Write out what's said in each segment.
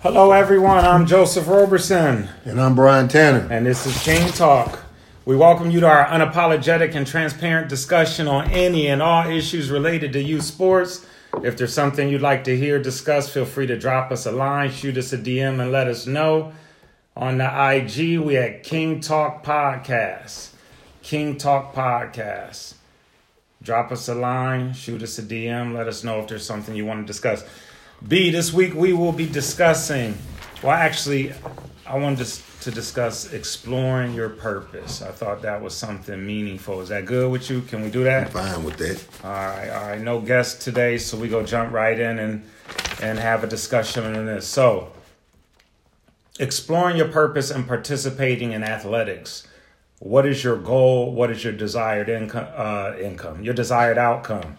Hello, everyone. I'm Joseph Roberson, And I'm Brian Tanner. and this is King Talk. We welcome you to our unapologetic and transparent discussion on any and all issues related to youth sports. If there's something you'd like to hear discussed, feel free to drop us a line, shoot us a DM, and let us know. On the IG, we at King Talk Podcast. King Talk Podcast. Drop us a line, shoot us a DM, let us know if there's something you want to discuss. B, this week we will be discussing, well, actually, I wanted to, to discuss exploring your purpose. I thought that was something meaningful. Is that good with you? Can we do that? Fine with that. All right, all right. No guests today, so we go jump right in and and have a discussion on this. So, exploring your purpose and participating in athletics. What is your goal? What is your desired income? Uh, income. Your desired outcome.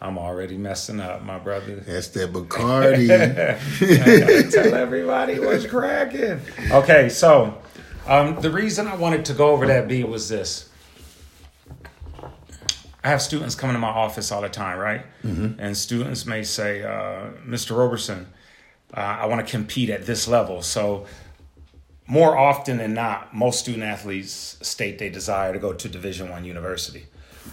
I'm already messing up, my brother. That's that Bacardi. I gotta tell everybody what's cracking. Okay, so um, the reason I wanted to go over that B was this. I have students coming to my office all the time, right? And students may say, uh, "Mr. Roberson, uh, I want to compete at this level." So more often than not, most student athletes state they desire to go to Division One university.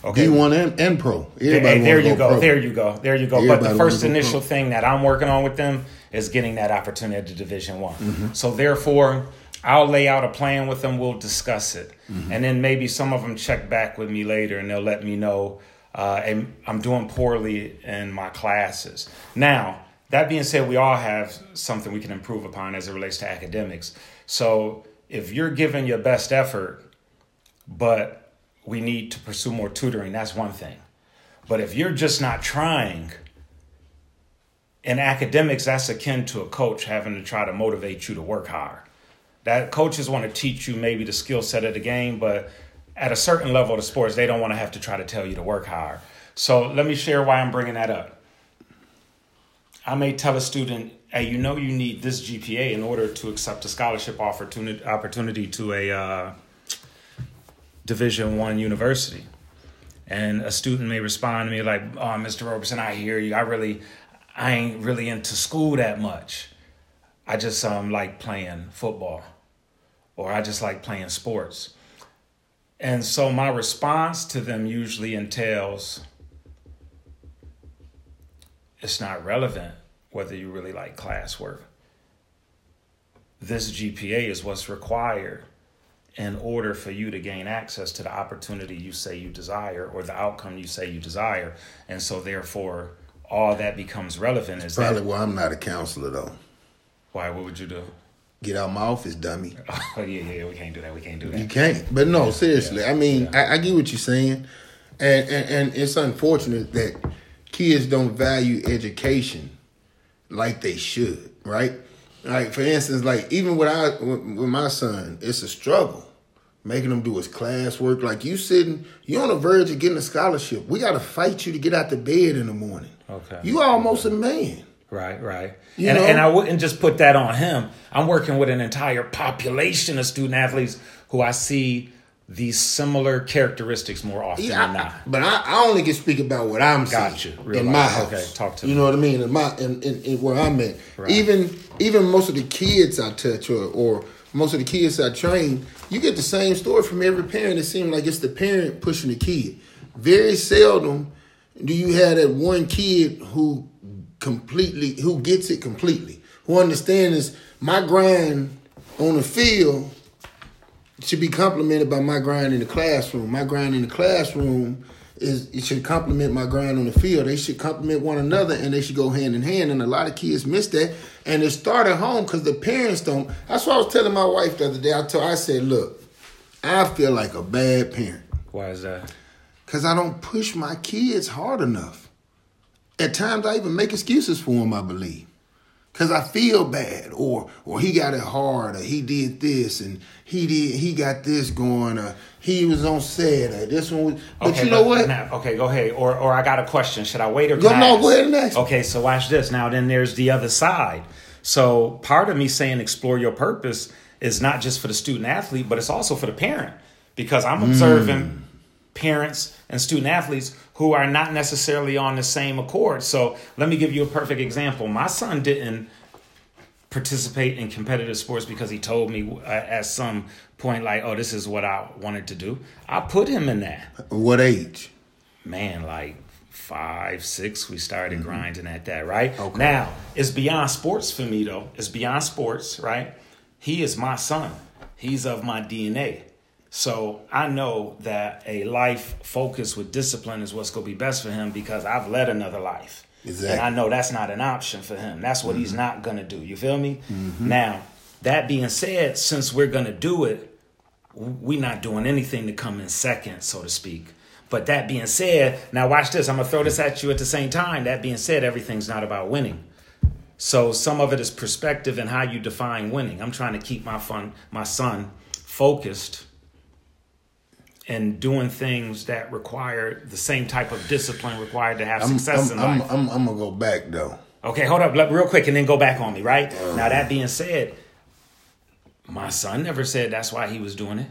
Okay, D1 and, and pro. Hey, Everybody there you go. pro. There you go. There you go. but the first initial thing that I'm working on with them is getting that opportunity to Division One. Mm-hmm. So therefore, I'll lay out a plan with them. We'll discuss it, Mm-hmm. and then maybe some of them check back with me later, and they'll let me know. Uh, and I'm doing poorly in my classes. Now, that being said, we all have something we can improve upon as it relates to academics. So if you're giving your best effort, but we need to pursue more tutoring. That's one thing. But if you're just not trying, in academics, that's akin to a coach having to try to motivate you to work hard. That coaches want to teach you maybe the skill set of the game, but at a certain level of the sports, they don't want to have to try to tell you to work hard. So let me share why I'm bringing that up. I may tell a student, "Hey, you know you need this GPA in order to accept a scholarship opportunity opportunity to a uh, Division One university." And a student may respond to me like, "Oh, Mr. Roberson, I hear you. I really, I ain't really into school that much. I just um like playing football, or I just like playing sports." And so my response to them usually entails, it's not relevant whether you really like classwork. This GPA is what's required in order for you to gain access to the opportunity you say you desire or the outcome you say you desire. And so therefore all that becomes relevant is Probably that why I'm not a counselor, though. why what would you do? Get out of my office, dummy. Oh yeah, yeah, we can't do that. We can't do that. You can't. But no, seriously. I mean, I, I get what you're saying. And, and, and it's unfortunate that kids don't value education like they should, right? Like, for instance, like, even with, I, with with my son, it's a struggle making him do his classwork. Like, you sitting, you on the verge of getting a scholarship. We got to fight you to get out the bed in the morning. Okay. You almost a man. Right, right. You and, know? and I wouldn't just put that on him. I'm working with an entire population of student athletes who I see these similar characteristics more often Yeah, than I- but I, I only can speak about what I'm Got seeing you. In my house. Okay, talk to you me. know what I mean? In my in, in, in where I'm at, Right. even even most of the kids I touch or or most of the kids I train, you get the same story from every parent. It seems like it's the parent pushing the kid. Very seldom do you have that one kid who completely who gets it completely, who understands my grind on the field should be complemented by my grind in the classroom. My grind in the classroom is it should complement my grind on the field. They should complement one another and they should go hand in hand. And a lot of kids miss that. And it start at home because the parents don't. That's what I was telling my wife the other day. I told I said, look, I feel like a bad parent Why is that? because I don't push my kids hard enough. At times, I even make excuses for them. I believe because I feel bad, or or he got it hard, or he did this, and he did he got this going, or he was on set, or this one. Was, but you know what? Now, okay, go ahead. Or or I got a question. Should I wait or Go- I no, ask? go ahead and ask. Okay, so watch this. Now then there's the other side. So part of me saying explore your purpose is not just for the student athlete, but it's also for the parent. Because I'm hmm. observing parents and student athletes who are not necessarily on the same accord. So let me give you a perfect example. My son didn't participate in competitive sports because he told me uh, at some point like, "Oh, this is what I wanted to do." I put him in that. What age? Man, like five, six, we started mm-hmm. grinding at that, right? Okay. Now, it's beyond sports for me though. It's beyond sports, right? He is my son. He's of my DNA. So I know that a life focused with discipline is what's going to be best for him because I've led another life. Exactly. And I know that's not an option for him. That's what mm-hmm. he's not going to do. You feel me? Mm-hmm. Now, that being said, since we're going to do it, we're not doing anything to come in second, so to speak. But that being said, now watch this. I'm going to throw this at you at the same time. That being said, everything's not about winning. So some of it is perspective and how you define winning. I'm trying to keep my fun, my son focused and doing things that require the same type of discipline required to have I'm, success I'm, in I'm, life. I'm, I'm, gonna go back though. Okay, hold up, real quick, and then go back on me. Right now, that being said, my son never said that's why he was doing it.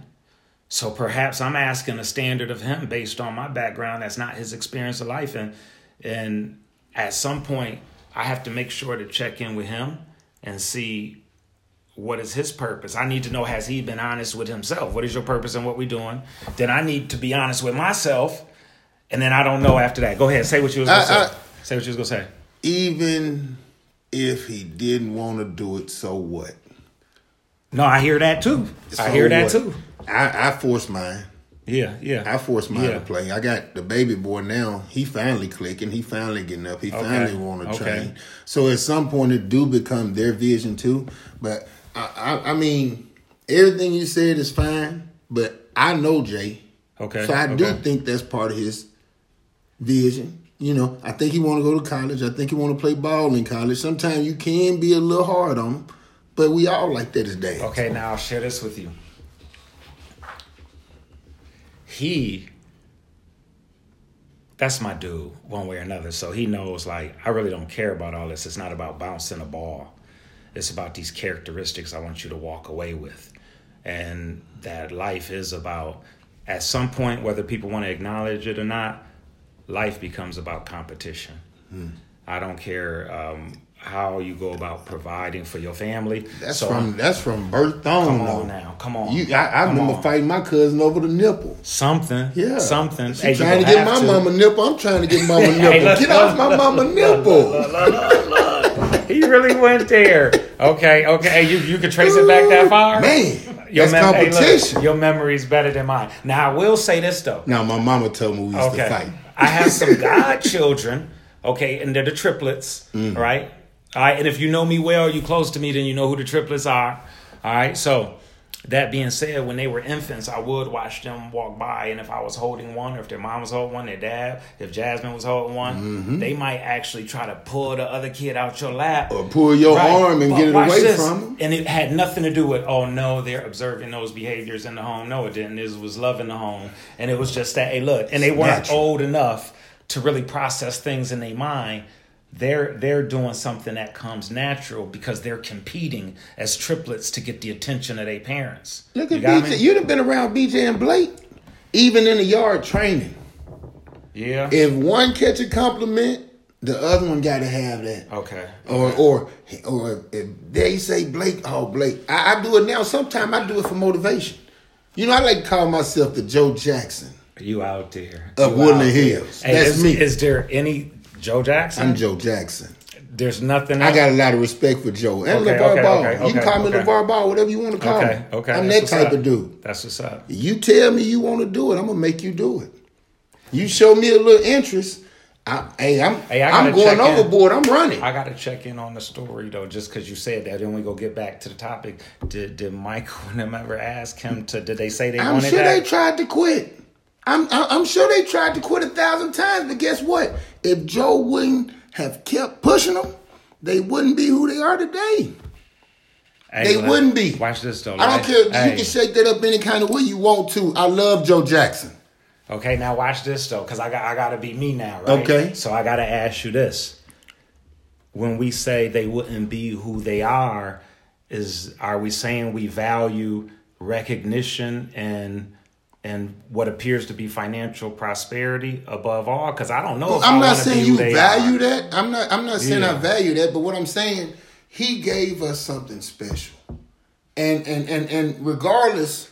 So perhaps I'm asking a standard of him based on my background. That's not his experience of life, and and at some point, I have to make sure to check in with him and see what is his purpose? I need to know has he been honest with himself? What is your purpose and what we're doing? Then I need to be honest with myself, and then I don't know after that. Go ahead, say what you was gonna I, say. I, say what you was gonna say. Even if he didn't want to do it, so what? No, I hear that too. So I hear that what? too. I, I forced mine. Yeah, yeah. I forced mine yeah. to play. I got the baby boy now. He finally clicking. He finally getting up. He okay. finally want to okay. train. So at some point, it do become their vision too. But I, I, I mean, everything you said is fine, but I know Jay. Okay. So I okay. do think that's part of his vision. You know, I think he want to go to college. I think he want to play ball in college. Sometimes you can be a little hard on him, but we all like that as dads. Okay, now I'll share this with you. He, that's my dude, one way or another. So he knows, like, I really don't care about all this. It's not about bouncing a ball. It's about these characteristics I want you to walk away with. And that life is about, at some point, whether people want to acknowledge it or not, life becomes about competition. Hmm. I don't care um, how you go about providing for your family. That's so, from that's from birth on. Come on now, come on. You, I, I remember on. fighting my cousin over the nipple. Something, yeah, something. She hey, trying to get my to. mama nipple. I'm trying to get mama nipple. hey, get off my mama nipple. Really went there. Okay, okay. You you can trace it back that far, man. Your that's mem- competition. Hey, look, your memory's better than mine. Now I will say this though. Now my mama told me we used okay. to fight. I have some godchildren. Okay, and they're the triplets, mm. right? All right, and if you know me well, you close to me, then you know who the triplets are. All right, so that being said, when they were infants, I would watch them walk by, and if I was holding one, or if their mom was holding one, their dad, if Jasmine was holding one, mm-hmm. they might actually try to pull the other kid out your lap or pull your right. arm and but get it away this. from them. And it had nothing to do with oh no, they're observing those behaviors in the home. No, it didn't. It was loving the home, and it was just that. Hey, look, and they weren't Natural. old enough to really process things in their mind they're they're doing something that comes natural because they're competing as triplets to get the attention of their parents. Look at you BJ. You'd have been around BJ and Blake, even in the yard training. Yeah. If one catch a compliment, the other one got to have that. Okay. Or or or if they say Blake, oh Blake, I, I do it now. Sometimes I do it for motivation. You know, I like to call myself the Joe Jackson. Are You out there? Of Woodland Hills. Hey, That's is, me. Is there any Joe Jackson? I'm Joe Jackson. There's nothing. Else? I got a lot of respect for Joe and okay, LeVar okay, Ball. Okay, you can call me LeVar Ball, whatever you want to call me. Okay, I'm That's that type up. of dude. That's what's up. You tell me you want to do it, I'm gonna make you do it. You show me a little interest. I, hey, I'm hey, I'm going overboard. In. I'm running. I got to check in on the story though, just because you said that. Then we go get back to the topic. Did did Michael and them ever ask him to? Did they say they I'm wanted sure that? they tried to quit. I'm I'm sure they tried to quit a thousand times, but guess what? If Joe wouldn't have kept pushing them, they wouldn't be who they are today. Hey, they wouldn't be. Watch this though. I don't care. Hey. You can shake that up any kind of way you want to. I love Joe Jackson. Okay, now watch this though, because I got I gotta be me now, right? Okay. So I gotta ask you this. When we say they wouldn't be who they are, is are we saying we value recognition and and what appears to be financial prosperity above all because i don't know well, i'm not saying you value are. that i'm not i'm not saying yeah. i value that but what i'm saying he gave us something special. And and and and regardless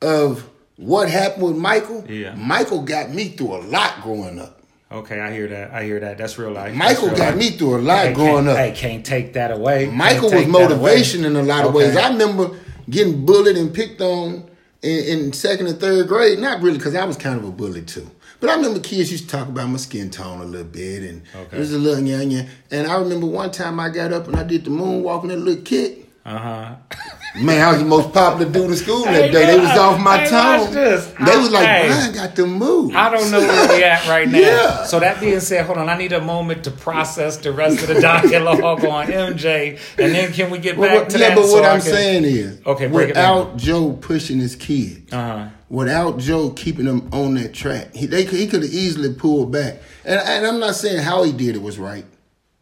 of what happened with Michael, Yeah. Michael got me through a lot growing up. Okay, I hear that. I hear that. That's real life. Michael real got life. me through a lot Hey, growing up. Hey, can't take that away. Michael was take that away. motivation in a lot of ways. I remember getting bullied and picked on in, in second and third grade. Not really, because I was kind of a bully too. But I remember kids used to talk about my skin tone a little bit, and Okay. it was a little young, young. And I remember one time I got up and I did the moonwalk and that little kick. Uh huh. Man, I was the most popular dude in school that day. They was off my hey, this. They was like, Hey. Brian got the move. I don't know where we at right now. Yeah. So that being said, hold on. I need a moment to process the rest of the dialogue on MJ, and then can we get back Well, to yeah, that? but so what I I'm can- saying is, Okay, break it down. without Joe pushing his kids, Uh-huh. without Joe keeping them on that track, he they, he could have easily pulled back. And, and I'm not saying how he did it was right.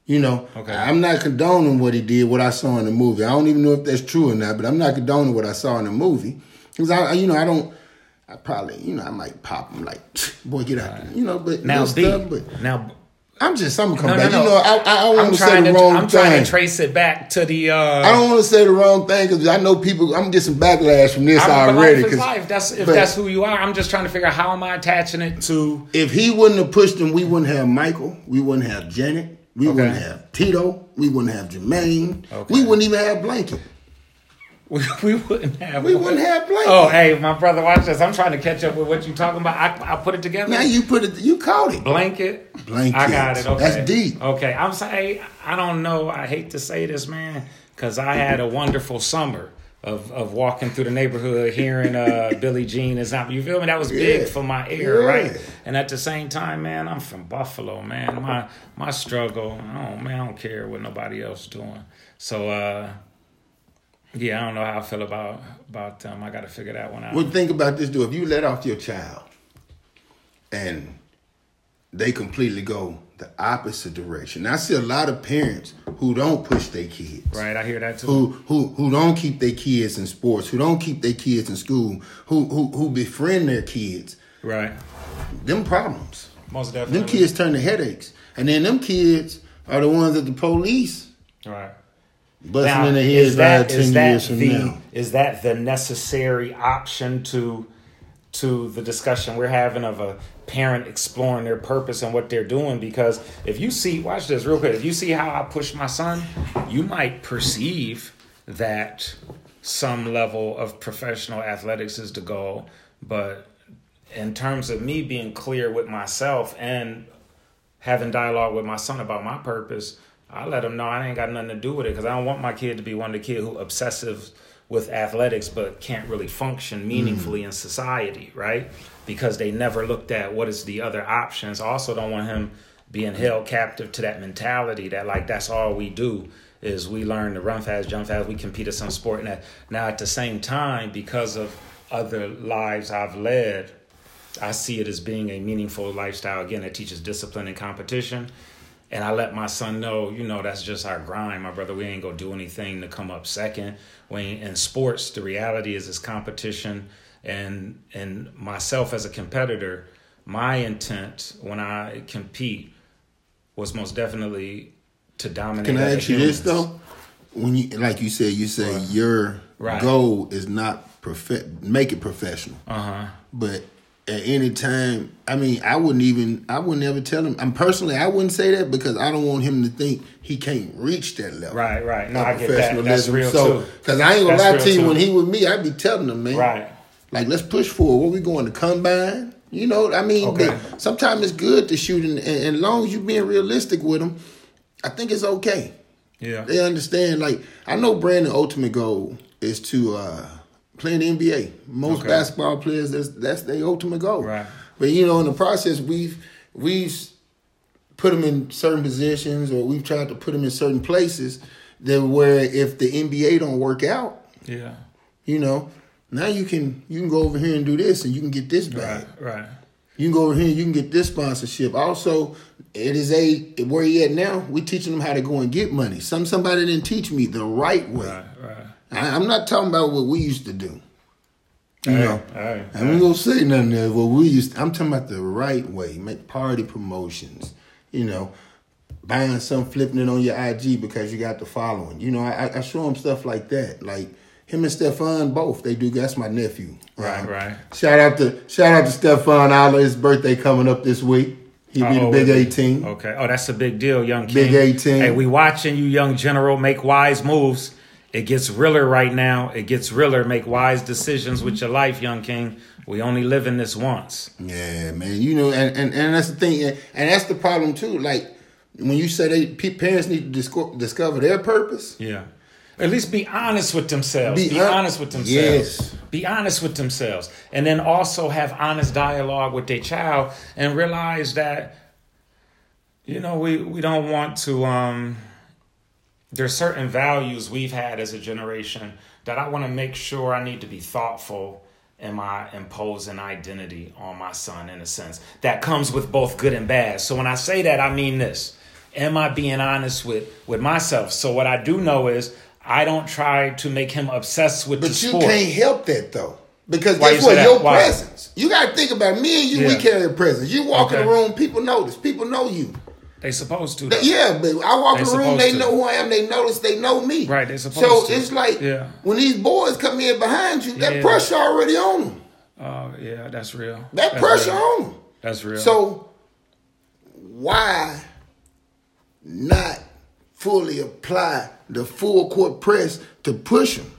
You know, Okay. I'm not condoning what he did, what I saw in the movie. I don't even know if that's true or not, but I'm not condoning what I saw in the movie because I, you know, I don't. I probably, you know, I might pop him like, boy, get out, there. you know. But Now, B. stuff, but Now, I'm just, I'm gonna come no, back. no, no. You know, I, I don't want to say the wrong I'm thing. trying to trace it back to the. Uh, I don't want to say the wrong thing because I know people. I'm getting some backlash from this I- already. life life. That's if but that's who you are. I'm just trying to figure out how am I attaching it to. if he wouldn't have pushed him, we wouldn't have Michael. We wouldn't have Janet. We Okay. wouldn't have Tito. We wouldn't have Jermaine. Okay. We wouldn't even have Blanket. We, we wouldn't have. We wouldn't have Blanket. Oh, hey, my brother, watch this. I'm trying to catch up with what you're talking about. I, I put it together. Now you put it. You caught it. Blanket. Blanket. I got it. Okay. That's deep. Okay. I'm saying I don't know. I hate to say this, man, because I had a wonderful summer of, of walking through the neighborhood, hearing uh, Billie Jean is not. You feel me? That was big Yeah. for my ear, Yeah. right? And at the same time, man, I'm from Buffalo, man. My my struggle. Oh man, I don't care what nobody else doing. So uh, yeah, I don't know how I feel about about them. I got to figure that one out. Well, think about this, dude. If you let off your child and they completely go the opposite direction. I see a lot of parents who don't push their kids. Right, I hear that too. who who who don't keep their kids in sports, who don't keep their kids in school, who who who befriend their kids. Right, Them problems. most definitely. Them kids turn to headaches. And then them kids are the ones that the police Right. busting Now, in their is heads that ten is that years from the now. is that the necessary option to to the discussion we're having of a parent exploring their purpose and what they're doing? Because if you see, watch this real quick. If you see how I push my son, you might perceive that some level of professional athletics is the goal, but in terms of me being clear with myself and having dialogue with my son about my purpose, I let him know I ain't got nothing to do with it because I don't want my kid to be one of the kid who obsessive with athletics but can't really function meaningfully hmm. in society, right? Because they never looked at what is the other options. Also don't want him being held captive to that mentality that like that's all we do is we learn to run fast, jump fast, we compete at some sport. And that now at the same time, because of other lives I've led, I see it as being a meaningful lifestyle. Again, that teaches discipline and competition. And I let my son know, you know, that's just our grind, my brother. We ain't gonna do anything to come up second. When in sports, the reality is it's competition. And and myself as a competitor, my intent when I compete was most definitely to dominate. Can I ask you this though? When you like you said, you say your Right. goal is not prof- make it professional. Uh huh. But at any time, I mean, I wouldn't even, I wouldn't ever tell him. I'm personally, I wouldn't say that because I don't want him to think he can't reach that level. Right, right. No, I get that. That's real so, too. Because I ain't gonna That's lie to you, too. when he with me, I'd be telling him, man, Right. like let's push forward. What we going to combine? You know, I mean, Okay. sometimes it's good to shoot, and, and, and as long as you being realistic with them, I think it's okay. Yeah. They understand. Like I know Brandon' ultimate goal is to uh, play in the NBA. Most Okay. basketball players, that's that's their ultimate goal. Right. But you know, in the process, we've we've put them in certain positions, or we've tried to put them in certain places that where if the NBA don't work out, Yeah. you know, now you can you can go over here and do this, and you can get this back. Right. Right. You can go over here and you can get this sponsorship. Also, it is a where he at now. We teaching them how to go and get money. Some somebody didn't teach me the right way. Right. Right. I, I'm not talking about what we used to do. You Hey, know, hey, I ain't gonna say nothing there. What we used, I'm talking about the right way. Make party promotions. You know, buying some, flipping it on your IG because you got the following. You know, I, I show him stuff like that. Like him and Stefan both, they do. That's my nephew. Right, Um, right. Shout out to shout out to Stefan Aller. His birthday coming up this week. He'll be Oh, the big eighteen. Okay. Oh, that's a big deal, young King. Big 18. Hey, we watching you, young general, make wise moves. It gets realer right now. It gets realer. Make wise decisions with your life, young King. We only live in this once. Yeah, man. You know, and, and, and that's the thing, and, that's the problem too. Like when you say they parents need to discover their purpose. Yeah. At least be honest with themselves. Be Be, hon- honest with themselves. Yes. Be honest with themselves. And then also have honest dialogue with their child and realize that, you know, we, we don't want to um there's certain values we've had as a generation that I want to make sure I need to be thoughtful in my imposing identity on my son in a sense that comes with both good and bad. So when I say that, I mean this. Am I being honest with with myself? So what I do know is I don't try to make him obsessed with the But you sport. can't help that though. Because Why guess you what? Your Why? presence. You gotta think about it. me and you, we carry a presence. You walk in the room, people notice. People know you. They supposed to. though. Yeah, but I walk They in the room, they to. know who I am, they notice, they know me. Right, they supposed So to. So it's like Yeah. when these boys come in behind you, that Yeah. pressure already on them. Oh yeah, that's real. That That's pressure real. on them. That's real. So why not fully apply the full court press to push them?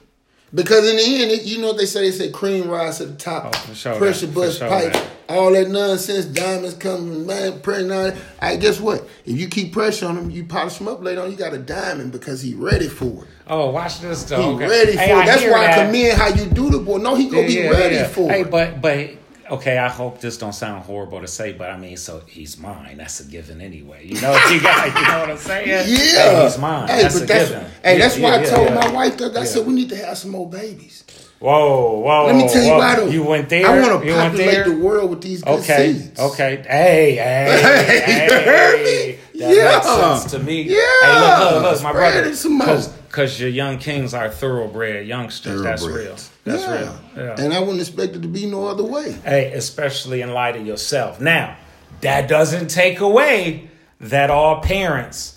Because in the end, it, you know what they say? They say cream rise to the top, Oh, for sure pressure bust sure pipe, that. all that nonsense, diamonds coming, man, pressing on. I guess what? If you keep pressure on him, you polish him up later on. You got a diamond because he ready for it. oh, watch this though. He okay. ready for Hey, it. I That's why I commend how you do the boy. No, he gonna be ready for Hey, it. but but okay, I hope this don't sound horrible to say, but I mean, so he's mine. That's a given anyway. You know, you got, you know what I'm saying? Yeah, Hey, he's mine. Hey, that's but a that's given. hey, Yeah, that's why yeah, I told my wife that I said we need to have some more babies. Whoa, whoa. Let me tell you whoa. why though. You went there. I want to populate there? the world with these good Okay. seeds. Okay. Hey, hey, Hey, hey. you heard me? That Yeah. makes sense to me. Yeah. Hey, look, look, look, my brother. it some more. Because because your young kings are thoroughbred youngsters. That's real. Thoroughbreds. That's Yeah. real. Yeah. And I wouldn't expect it to be no other way. Hey, especially in light of yourself. Now, that doesn't take away that all parents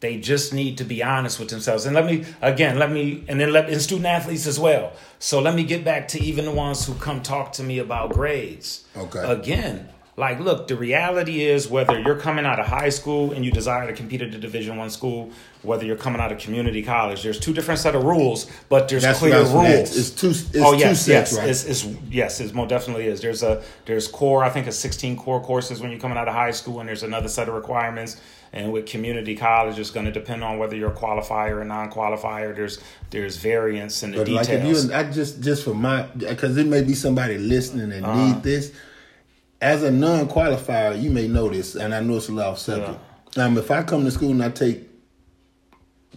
they just need to be honest with themselves. And let me again, let me and then let and student athletes as well. So let me get back to even the ones who come talk to me about grades. Okay. Again, like look, the reality is whether you're coming out of high school and you desire to compete at a division one school, whether you're coming out of community college, there's two different set of rules, but there's That's clear what I was gonna rules. ask. It's two. It's oh two yes, sets, yes, right? it's, it's yes, it most definitely is. There's a there's core. I think it's 16 core courses when you're coming out of high school, and there's another set of requirements. And with community college, it's going to depend on whether you're a qualifier or non-qualifier. There's there's variance in the But like details. if you, I just just for my because there may be somebody listening that Uh-huh. need this. As a non-qualifier, you may know this, and I know it's a lot of subject. Um, if I come to school and I take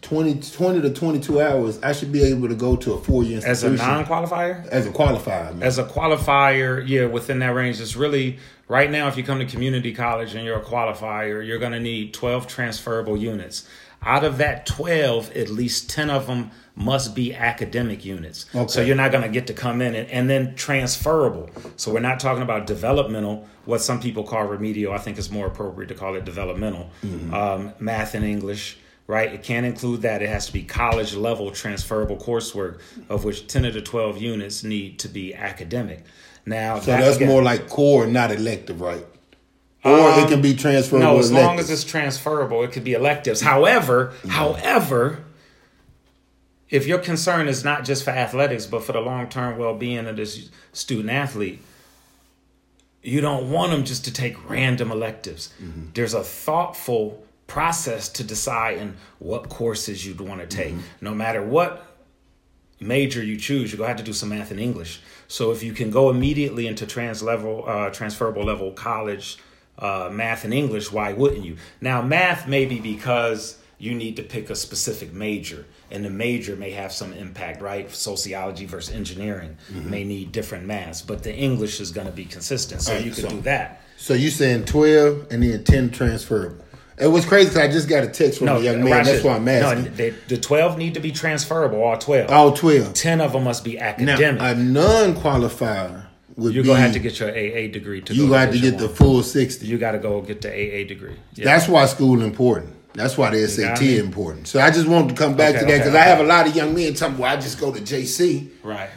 20, 20 to twenty-two hours, I should be able to go to a four-year institution. as a non-qualifier, as a qualifier. Man. as a qualifier, yeah, within that range, it's really right now. If you come to community college and you're a qualifier, you're going to need 12 transferable units. Out of that 12, at least 10 of them must be academic units. Okay. So you're not going to get to come in and, and then transferable. So we're not talking about developmental, what some people call remedial. I think it's more appropriate to call it developmental. Um, math and English, right? It can't include that. It has to be college level transferable coursework, of which 10 of the 12 units need to be academic. Now, so that's more like core, not elective, right? Or it can be transferable. Um, no, as long as it's transferable, it could be electives. However, however, if your concern is not just for athletics, but for the long term well being of this student athlete, you don't want them just to take random electives. Mm-hmm. There's a thoughtful process to deciding what courses you'd want to take. Mm-hmm. No matter what major you choose, you're gonna have to do some math and English. So if you can go immediately into trans level, uh, transferable level college uh, math and English, why wouldn't you? Now math maybe because you need to pick a specific major, and the major may have some impact, right? Sociology versus engineering Mm-hmm. may need different maths, but the English is going to be consistent, so Right, you can so- do that. So you're saying twelve and then ten transferable? It was crazy because I just got a text from No, a young man. That's why I'm asking. No, they, the twelve need to be transferable, all twelve. All twelve. Ten of them must be Now academic. a non-qualifier would You're gonna have to get your AA degree to you go got to get the full sixty. You got to go get the AA degree. Yeah. That's why school is important. That's why the SAT me? important. So I just wanted to come back Okay, to that okay, because I have a lot of young men telling me, well, I just go to JC. Right.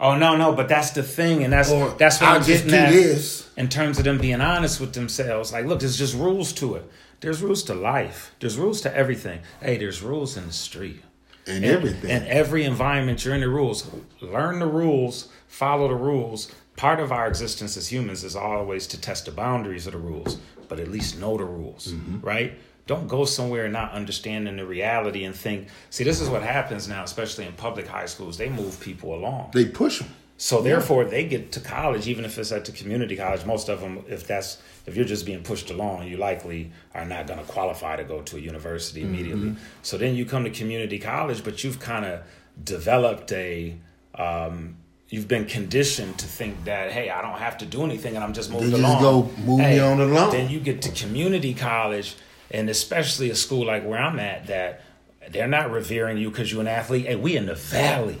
Oh no, no, but that's the thing, and that's Or that's what I'll I'm just getting do at this. in terms of them being honest with themselves. Like, look, there's just rules to it. There's rules to life. There's rules to everything. Hey, there's rules in the street. And In- everything. And every environment, you're in the rules. Learn the rules, follow the rules. Part of our existence as humans is always to test the boundaries of the rules, but at least know the rules, Mm-hmm. right? Don't go somewhere not understanding the reality and think, see, this is what happens now, especially in public high schools. They move people along. They push them. So therefore, they get to college, even if it's at the community college. Most of them, if that's if you're just being pushed along, you likely are not going to qualify to go to a university immediately. So then you come to community college, but you've kind of developed a um, you've been conditioned to think that hey, I don't have to do anything, and I'm just moved just along. go move me on along. Then you get to community college, and especially a school like where I'm at, that they're not revering you because you're an athlete. Hey, we in the valley.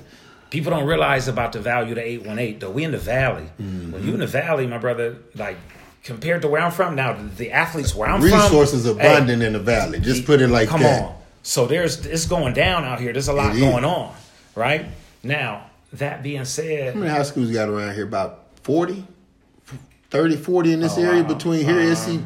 People don't realize about the value of the 818, though. We in the valley. Mm-hmm. When you in the valley, my brother, like compared to where I'm from, now the athletes where I'm from, Resources from. hey, abundant in the valley. Just put it like come that. on. So there's it's going down out here. There's a lot It is. going on, right? Now, that being said, How many high schools got around here? About 40? 30, 40 in this Oh, area between here, SC,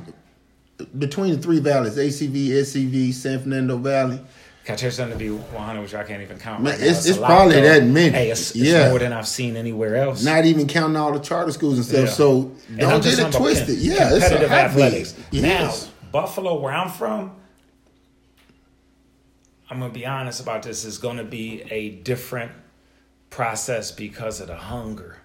between the three valleys, ACV, SCV, San Fernando Valley. Can I tell you something to be 100, which I can't even count. Man, right it's- it's probably though. that many. Hey, it's, it's Yeah. more than I've seen anywhere else. Not even counting all the charter schools and stuff. Yeah. So don't get it twisted. yeah, it's a competitive hot athletics. league. Now, Buffalo, where I'm from, I'm gonna be honest about this. Is going to be a different process because of the hunger,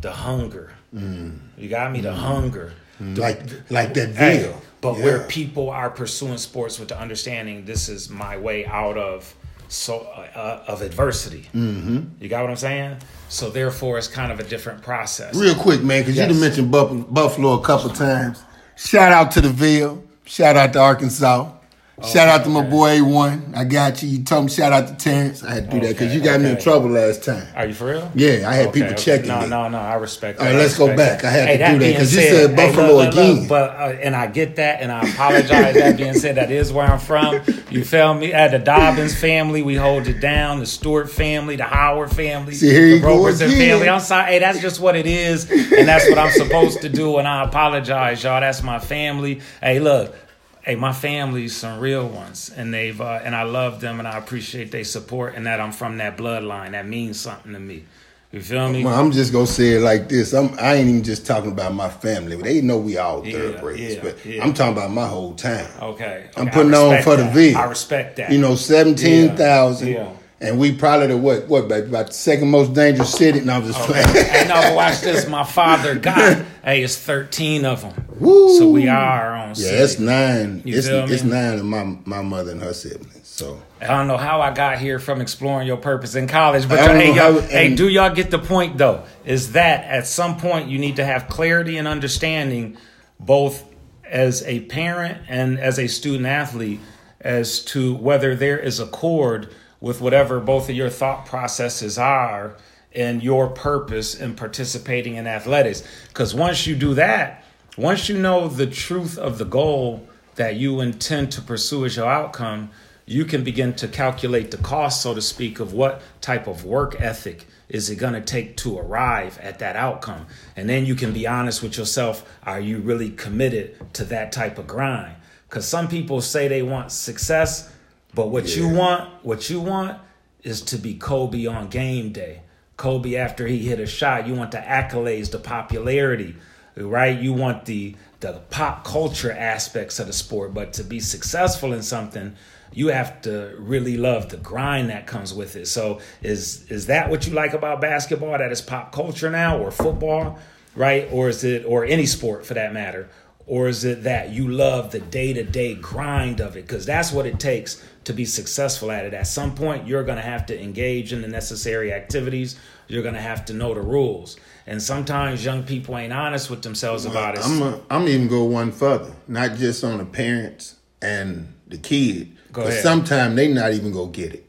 the hunger. Mm. You got me, the hunger. The- like like that Hey, video. but Yeah. where people are pursuing sports with the understanding this is my way out of so uh, of adversity. Mm-hmm. You got what I'm saying? So therefore, it's kind of a different process. Real quick, man, because Yes. you mentioned Buff- Buffalo a couple times. Shout out to the Ville. Shout out to Arkansas. Shout out to my boy A1. I got you. You told me shout out to Terrence. I had to do that because you got me in trouble last time. Are you for real? Yeah, I had people checking No, me. no, no. I respect. All that. right, let's go back. I had to do that, because you said Buffalo look, look, look, again. but uh, and I get that, and I apologize. that being said, that is where I'm from. You feel me? At the Dobbins family, we hold it down. The Stewart family, the Howard family, See, the Robertson family. I'm sorry. Hey, that's just what it is, and that's what I'm supposed to do. And I apologize, y'all. That's my family. Hey, look. Hey, my family's some real ones, and they've uh, and I love them, and I appreciate their support, and that I'm from that bloodline. That means something to me. You feel me? Well, I'm just gonna say it like this. I'm, I ain't even just talking about my family. They know we all Yeah, thoroughbreds, yeah, but yeah. I'm talking about my whole town. Okay. I'm putting on for the that. Ville. I respect that. You know, seventeen thousand, Yeah, yeah. And we probably the what what baby, about the second most dangerous city. And I'm just Okay. playing. hey, no, watch this. My father got, hey, it's 13 of them. Woo. So we are our own Yeah, city. it's nine. You It's, feel me? it's nine of my my mother and her siblings. So I don't know how I got here from exploring your purpose in college, but hey, y'all, how- hey, do y'all get the point though? Is that at some point you need to have clarity and understanding, both as a parent and as a student athlete, as to whether there is accord with whatever both of your thought processes are and your purpose in participating in athletics. Because once you do that, once you know the truth of the goal that you intend to pursue as your outcome, you can begin to calculate the cost, so to speak, of what type of work ethic is it going to take to arrive at that outcome. And then you can be honest with yourself are you really committed to that type of grind? Because some people say they want success, but what you want, what you want is to be Kobe on game day. Kobe after he hit a shot, you want the accolades, the popularity, right? You want the the pop culture aspects of the sport, but to be successful in something, you have to really love the grind that comes with it. So is is that what you like about basketball that is pop culture now or football, right? Or is it or any sport for that matter? Or is it that you love the day to day grind of it? Because that's what it takes to be successful at it. At some point, you're going to have to engage in the necessary activities. You're going to have to know the rules. And sometimes young people ain't honest with themselves about it. I'm a, I'm even go one further, not just on the parents and the kid. Go but sometimes they not even go get it.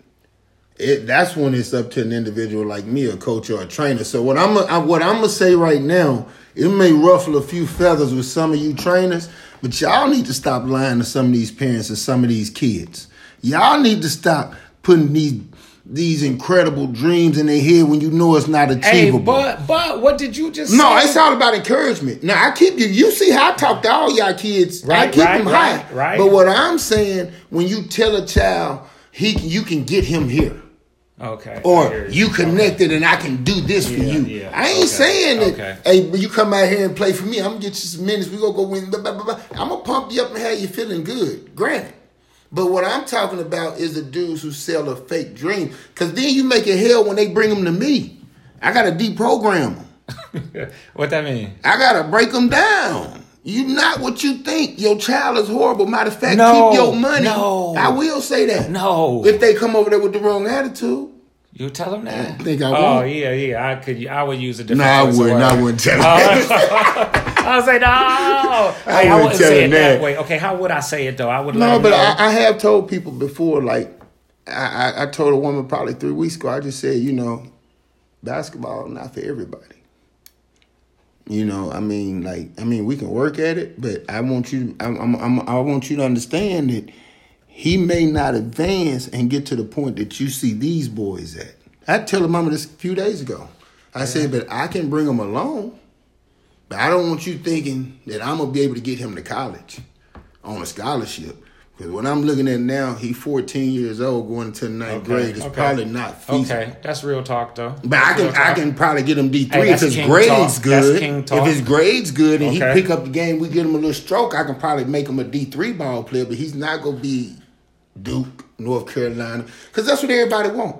it, that's when it's up to an individual like me, a coach or a trainer. So what I'm I, what I'm gonna say right now, it may ruffle a few feathers with some of you trainers, but y'all need to stop lying to some of these parents and some of these kids. Y'all need to stop putting these these incredible dreams in their head when you know it's not achievable. Hey, but but what did you just No, say? it's all about encouragement. Now I keep you. You see how I talk to all y'all kids. I Right, keep right, them right, high. right. But what I'm saying, when you tell a child he, can- you can get him here, Okay. Or you connected, and I can do this for you. yeah, I ain't okay, saying that. okay. Hey, you come out here and play for me, I'm gonna get you some minutes. We gonna go win. Blah, blah, blah. I'm gonna pump you up and have you feeling good. Granted. But what I'm talking about is the dudes who sell a fake dream. Cause then you make it hell when they bring them to me. I gotta deprogram them. what that mean? I gotta break them down. You not what you think. Your child is horrible. Matter of fact, No, keep your money. no. I will say that. No. If they come over there with the wrong attitude. You tell them that. I think I Oh won't. yeah, yeah. I could. I would use a different. No, I wouldn't. I wouldn't tell Oh, them. I was like, no. I, I wouldn't say it that that. way. Okay, how would I say it though? I would. No, but. I, I have told people before, like, I, I, I told a woman probably three weeks ago, I just said, you know, basketball not for everybody. You know, I mean, like, I mean, we can work at it, but I want you, I'm, I'm, I'm, I want you to understand that he may not advance and get to the point that you see these boys at. I tell the mama this a few days ago. I said, but I can bring them along, but I don't want you thinking that I'm gonna be able to get him to college on a scholarship. Because what I'm looking at now, he 14 years old, going into ninth Okay, grade. It's okay. probably not feasible. Okay, that's real talk though. But I can I can probably get him D three Hey, if his grades talk. Good. If his grades good and Okay. he pick up the game, we get him a little stroke. I can probably make him a D three ball player, but he's not gonna be Duke, North Carolina, because that's what everybody want.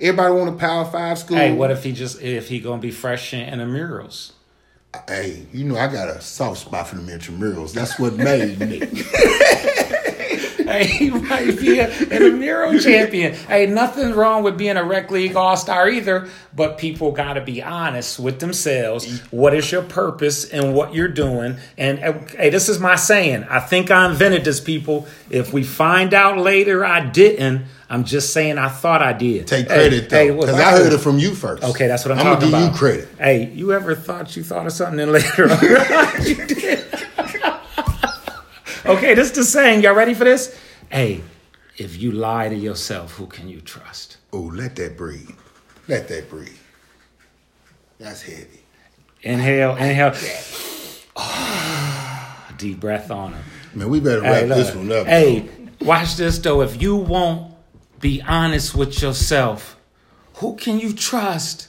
Everybody want a Power Five school. Hey, what if he just if he gonna be fresh in, in the murals? Hey, you know I got a soft spot for the intramurals. That's what made me. Hey, he might be an intramural champion. Hey, nothing wrong with being a rec league all star either, but people got to be honest with themselves. What is your purpose and what you're doing? And uh, hey, this is my saying. I think I invented this, people. If we find out later I didn't, I'm just saying I thought I did. Take credit hey, though, because I heard it from you first. Okay, that's what I'm, I'm talking about. I'm gonna give you credit. Hey, you ever thought you thought of something and later on you did? okay, this is the saying. Y'all ready for this? Hey, if you lie to yourself, who can you trust? Oh, let that breathe. Let that breathe. That's heavy. Inhale, inhale. Ah, deep breath on him. Man, we better wrap Hey, this one up. Hey, watch this though. If you won't be honest with yourself, who can you trust?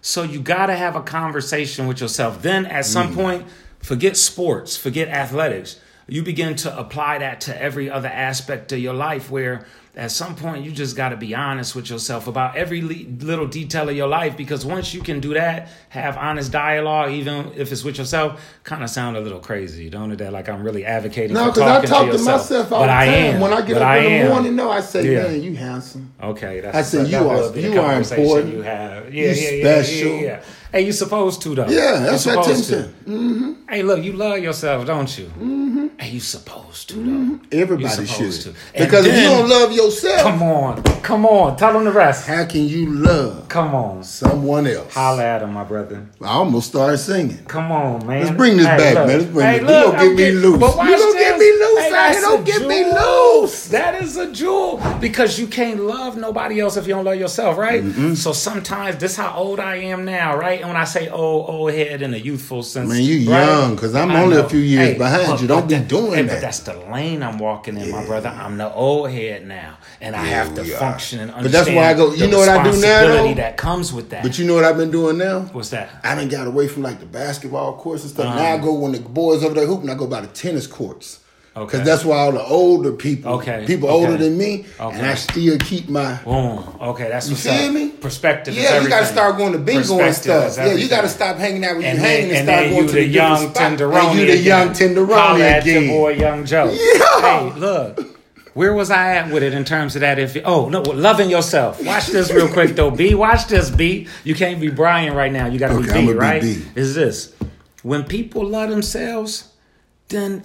So you got to have a conversation with yourself. Then at some Mm. point, forget sports, forget athletics. You begin to apply that to every other aspect of your life where at some point you just got to be honest with yourself about every little detail of your life because once you can do that, have honest dialogue even if it's with yourself, kind of sound a little crazy, don't it? That like I'm really advocating No, because I talk to to, myself all but the I time. am. when I get but up I in the am. morning, no, I say, Yeah. man, you handsome. Okay, that's I said, that you are- you are important. You have, You yeah, yeah, yeah, special. yeah, yeah. Hey, you supposed to though. Yeah, that's you what supposed Tim to. Mm-hmm. Hey, look, you love yourself, don't you? Mm-hmm. Hey, you supposed to though. Mm-hmm. Everybody You're should. to. And Because if you don't love yourself, Come on, come on, tell them the rest. how can you love Come on, someone else? holla at him, my brother. I almost started singing. Come on, man. Let's bring this Hey, back, look. man. Let's bring hey, you look, gonna I'm get me getting- loose. But You gonna get me loose out that's here. Don't get me jewel. loose. That is a jewel because you can't love nobody else if you don't love yourself, right? So sometimes this how old I am now, right? And when I say old, old head in a youthful sense, Man, you right? young, 'cause I'm I only a few years Hey, behind but- you. Don't be that- doing hey, that. But that's the lane I'm walking in, my brother. I'm the old head now, and I have to we are. function and But that's why I go- you know what I do now? That comes with that. But you know what I've been doing now? What's that? I done got away from like the basketball courts and stuff. Uh-huh. Now I go when the boys over there hooping, I go by the tennis courts. Okay. Cause that's why all the older people, Okay, people okay. older than me, Okay. and I still keep my. Boom. Okay, that's You feel me? Perspective. is Yeah, you got to start going to bingo and stuff. Yeah, you got to stop hanging out with And you hanging and and start going you to the the young tenderoni. And you the young tenderoni again. your boy, Young Joe. Yeah. Hey, look. Where was I at with it in terms of that? If you, oh no, loving yourself. Watch this real quick though. B, watch this. B, you can't be Brian right now. You got to Okay, be B, be right? B. Is this when people love themselves? Then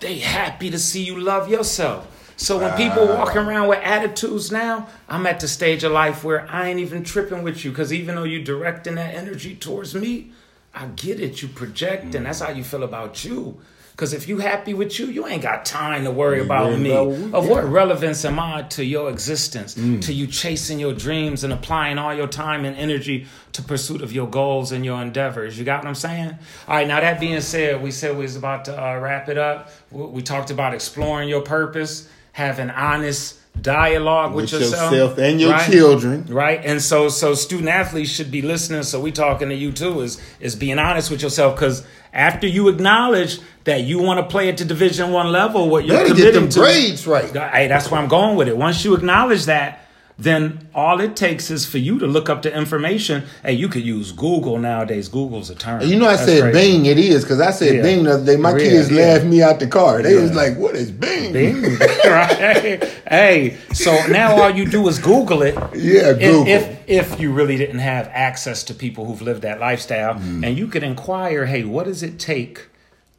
they happy to see you love yourself. So when people walking around with attitudes now, I'm at the stage of life where I ain't even tripping with you because even though you directing that energy towards me, I get it. You project, and mm. that's how you feel about you. Because if you happy with you, you ain't got time to worry about me. about what we of what relevance am I to your existence, Mm. to you chasing your dreams and applying all your time and energy to pursuit of your goals and your endeavors? You got what I'm saying? All right. Now that being said, we said we was about to uh, wrap it up. We, we talked about exploring your purpose, having honest dialogue with, With yourself, yourself and your right? children. right and so so student athletes should be listening so we talking to you too is is being honest with yourself because after you acknowledge that you want to play at the division one level what you're Better get committing them to grades right. hey that's where i'm going with it once you acknowledge that then all it takes is for you to look up the information hey you could use google nowadays google's a term You know, I That's said crazy. Bing. It is because I said Yeah. Bing the other day. My Yeah, kids yeah. laughed me out the car. They was like, "What is Bing?" Bing. right? Hey, so now all you do is Google it. Yeah, Google. If, if you really didn't have access to people who've lived that lifestyle, Mm-hmm. and you could inquire, hey, what does it take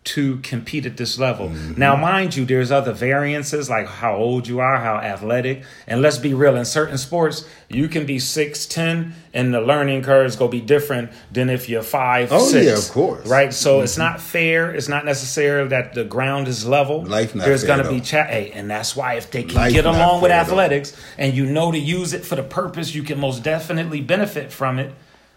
to compete at this level? Mm-hmm. Now, mind you, there's other variances like how old you are, how athletic, and let's be real. In certain sports, you can be six ten, and the learning curve is gonna be different than if you're five. Oh, six, yeah, of course. Mm-hmm. Right. So it's not fair. It's not necessarily that the ground is level. Life not There's going to be chat, hey, and that's why if they can Life get along with athletics and you know to use it for the purpose, you can most definitely benefit from it,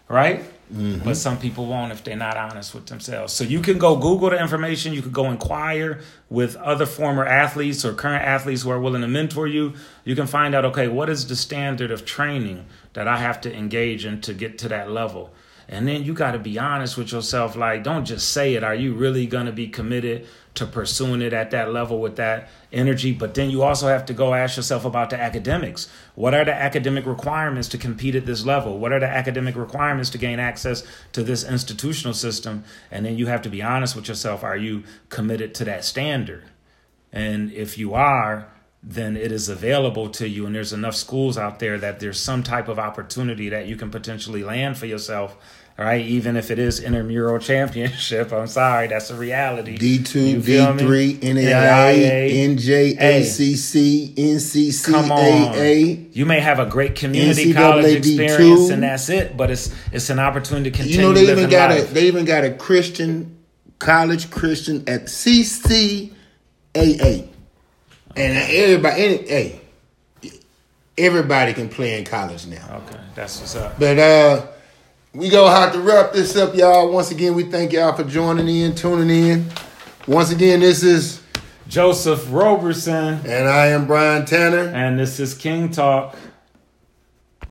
right? Mm-hmm. But some people won't if they're not honest with themselves. So you can go Google the information. You could go inquire with other former athletes or current athletes who are willing to mentor you. You can find out, okay, what is the standard of training that I have to engage in to get to that level? And then you got to be honest with yourself. Like, don't just say it. Are you really going to be committed to pursuing it at that level with that energy? But then you also have to go ask yourself about the academics. What are the academic requirements to compete at this level? What are the academic requirements to gain access to this institutional system? And then you have to be honest with yourself. Are you committed to that standard? And if you are, then it is available to you. And there's enough schools out there that there's some type of opportunity that you can potentially land for yourself. Right, even if it is intramural championship, I'm sorry, that's a reality. D two, D three, NAIA, NJ, Hey. ACC, Come on, NCCAA. you may have a great community college D2. experience, and that's it. But it's it's an opportunity to continue You know they even got a they even got a Christian college Christian at CCAA, and everybody, any, hey, everybody can play in college now. okay, that's what's up. But uh we gonna have to wrap this up, y'all. Once again, we thank y'all for joining in, tuning in. Once again, this is Joseph Roberson, and I am Brian Tanner. and this is King Talk.